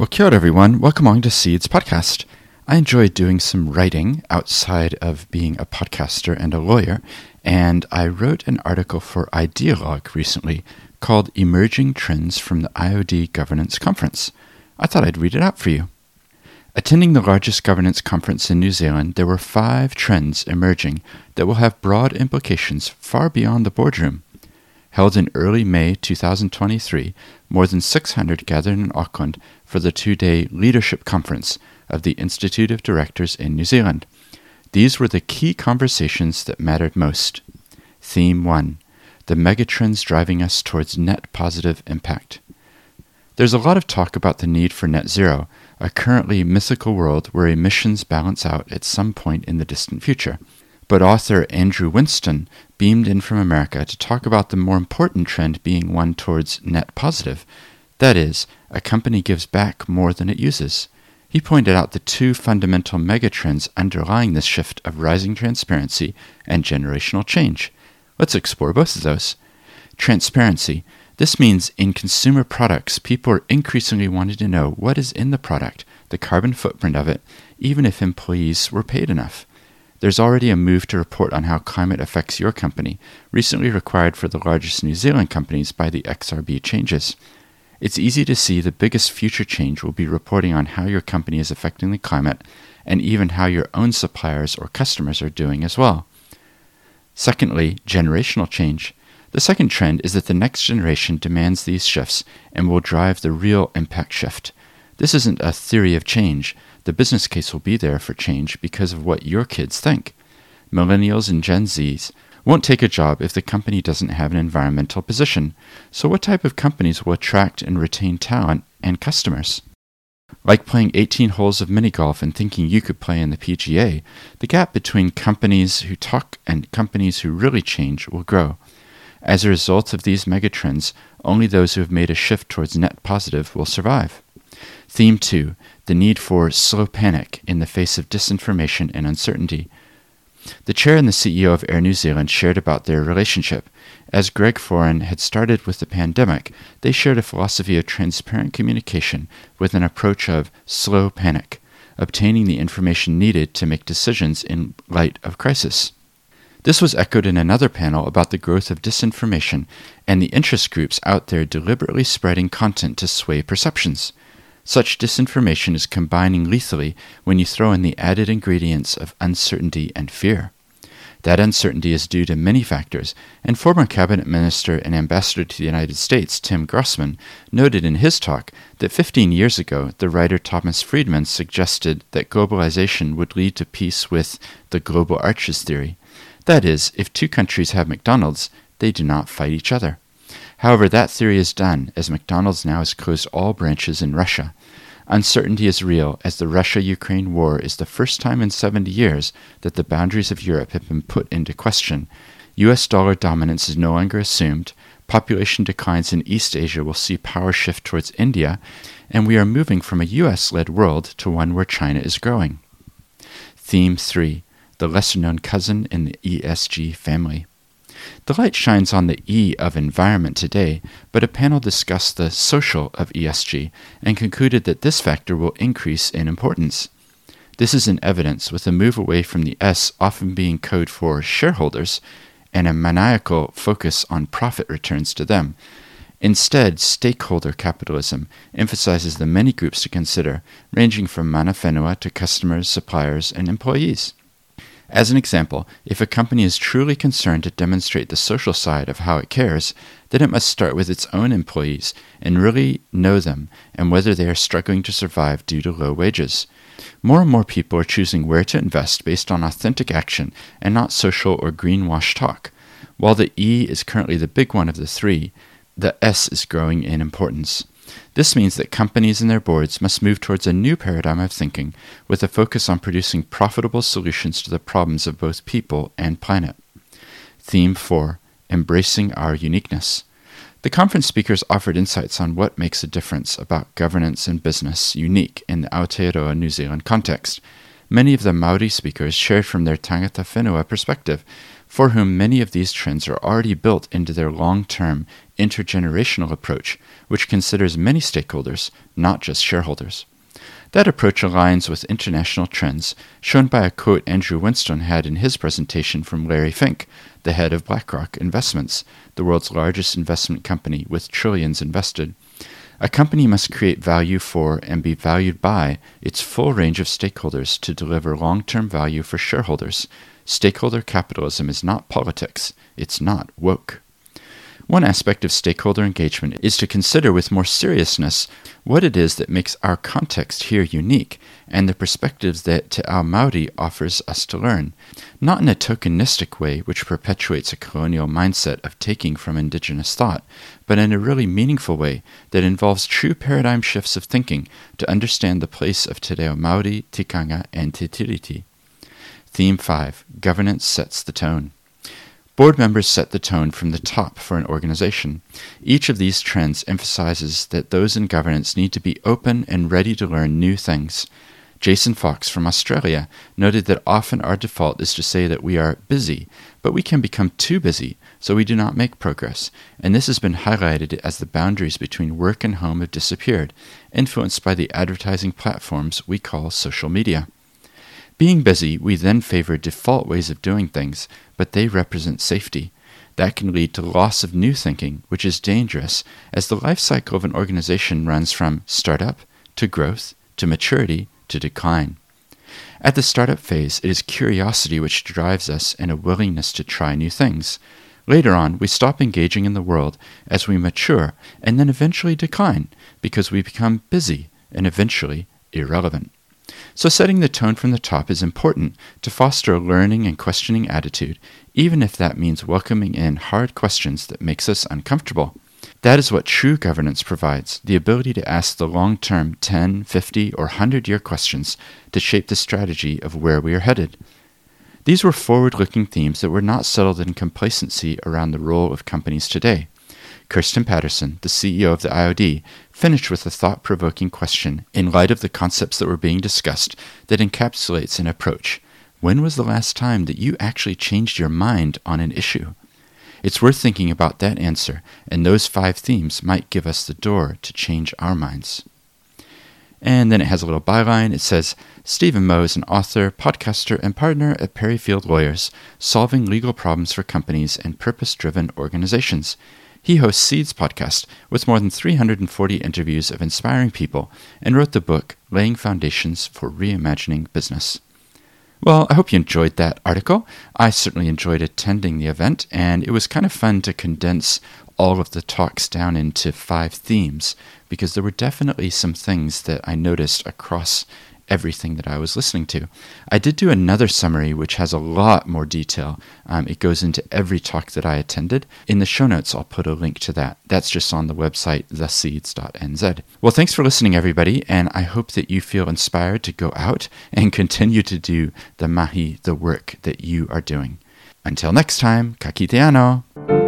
Well, kia ora, everyone. Welcome along to Seeds Podcast. I enjoy doing some writing outside of being a podcaster and a lawyer, and I wrote an article for Idealog recently called Emerging Trends from the IoD Governance Conference. I thought I'd read it out for you. Attending the largest governance conference in New Zealand, there were five trends emerging that will have broad implications far beyond the boardroom. Held in early May 2023, more than 600 gathered in Auckland for the two day leadership conference of the Institute of Directors in New Zealand. These were the key conversations that mattered most. Theme 1 The megatrends driving us towards net positive impact. There's a lot of talk about the need for net zero, a currently mythical world where emissions balance out at some point in the distant future. But author Andrew Winston beamed in from America to talk about the more important trend being one towards net positive. That is, a company gives back more than it uses. He pointed out the two fundamental megatrends underlying this shift of rising transparency and generational change. Let's explore both of those. Transparency. This means in consumer products, people are increasingly wanting to know what is in the product, the carbon footprint of it, even if employees were paid enough. There's already a move to report on how climate affects your company, recently required for the largest New Zealand companies by the XRB changes. It's easy to see the biggest future change will be reporting on how your company is affecting the climate and even how your own suppliers or customers are doing as well. Secondly, generational change. The second trend is that the next generation demands these shifts and will drive the real impact shift. This isn't a theory of change the business case will be there for change because of what your kids think. Millennials and Gen Zs won't take a job if the company doesn't have an environmental position. So, what type of companies will attract and retain talent and customers? Like playing 18 holes of mini golf and thinking you could play in the PGA, the gap between companies who talk and companies who really change will grow. As a result of these megatrends, only those who have made a shift towards net positive will survive. Theme 2 The need for slow panic in the face of disinformation and uncertainty. The chair and the CEO of Air New Zealand shared about their relationship. As Greg Foran had started with the pandemic, they shared a philosophy of transparent communication with an approach of slow panic, obtaining the information needed to make decisions in light of crisis. This was echoed in another panel about the growth of disinformation and the interest groups out there deliberately spreading content to sway perceptions. Such disinformation is combining lethally when you throw in the added ingredients of uncertainty and fear. That uncertainty is due to many factors, and former cabinet minister and ambassador to the United States, Tim Groser, noted in his talk that 15 years ago, the writer Thomas Friedman suggested that globalization would lead to peace with the golden arches theory. That is, if two countries have McDonald's, they do not fight each other. However, that theory is done, as McDonald's now has closed all branches in Russia. Uncertainty is real, as the Russia Ukraine war is the first time in 70 years that the boundaries of Europe have been put into question. US dollar dominance is no longer assumed, population declines in East Asia will see power shift towards India, and we are moving from a US led world to one where China is growing. Theme 3 The lesser known cousin in the ESG family. The light shines on the E of environment today, but a panel discussed the social of ESG and concluded that this factor will increase in importance. This is in evidence with a move away from the S often being code for shareholders and a maniacal focus on profit returns to them. Instead, stakeholder capitalism emphasizes the many groups to consider, ranging from mana whenua to customers, suppliers, and employees. As an example, if a company is truly concerned to demonstrate the social side of how it cares, then it must start with its own employees and really know them and whether they are struggling to survive due to low wages. More and more people are choosing where to invest based on authentic action and not social or greenwash talk. While the E is currently the big one of the three, the S is growing in importance. This means that companies and their boards must move towards a new paradigm of thinking with a focus on producing profitable solutions to the problems of both people and planet. Theme 4 Embracing Our Uniqueness. The conference speakers offered insights on what makes a difference about governance and business unique in the Aotearoa New Zealand context. Many of the Maori speakers shared from their tangata whenua perspective, for whom many of these trends are already built into their long term intergenerational approach, which considers many stakeholders, not just shareholders. That approach aligns with international trends, shown by a quote Andrew Winston had in his presentation from Larry Fink, the head of BlackRock Investments, the world's largest investment company with trillions invested. A company must create value for and be valued by its full range of stakeholders to deliver long term value for shareholders. Stakeholder capitalism is not politics, it's not woke. One aspect of stakeholder engagement is to consider with more seriousness what it is that makes our context here unique and the perspectives that Te Ao Maori offers us to learn, not in a tokenistic way which perpetuates a colonial mindset of taking from indigenous thought, but in a really meaningful way that involves true paradigm shifts of thinking to understand the place of Te Reo Maori, Tikanga, and Te Tiriti. Theme 5 Governance Sets the Tone. Board members set the tone from the top for an organization. Each of these trends emphasizes that those in governance need to be open and ready to learn new things. Jason Fox from Australia noted that often our default is to say that we are busy, but we can become too busy, so we do not make progress. And this has been highlighted as the boundaries between work and home have disappeared, influenced by the advertising platforms we call social media. Being busy, we then favor default ways of doing things, but they represent safety. That can lead to loss of new thinking, which is dangerous, as the life cycle of an organization runs from startup to growth to maturity to decline. At the startup phase, it is curiosity which drives us and a willingness to try new things. Later on, we stop engaging in the world as we mature and then eventually decline because we become busy and eventually irrelevant. So, setting the tone from the top is important to foster a learning and questioning attitude, even if that means welcoming in hard questions that makes us uncomfortable. That is what true governance provides the ability to ask the long term 10, 50, or 100 year questions to shape the strategy of where we are headed. These were forward looking themes that were not settled in complacency around the role of companies today. Kirsten Patterson, the CEO of the IOD, finished with a thought provoking question in light of the concepts that were being discussed that encapsulates an approach. When was the last time that you actually changed your mind on an issue? It's worth thinking about that answer, and those five themes might give us the door to change our minds. And then it has a little byline. It says Stephen Moe is an author, podcaster, and partner at Perryfield Lawyers, solving legal problems for companies and purpose driven organizations. He hosts Seeds podcast with more than 340 interviews of inspiring people and wrote the book Laying Foundations for Reimagining Business. Well, I hope you enjoyed that article. I certainly enjoyed attending the event, and it was kind of fun to condense all of the talks down into five themes because there were definitely some things that I noticed across everything that I was listening to. I did do another summary which has a lot more detail. Um, it goes into every talk that I attended. In the show notes, I'll put a link to that. That's just on the website, theseeds.nz. Well, thanks for listening, everybody, and I hope that you feel inspired to go out and continue to do the mahi, the work that you are doing. Until next time, ka kite anō.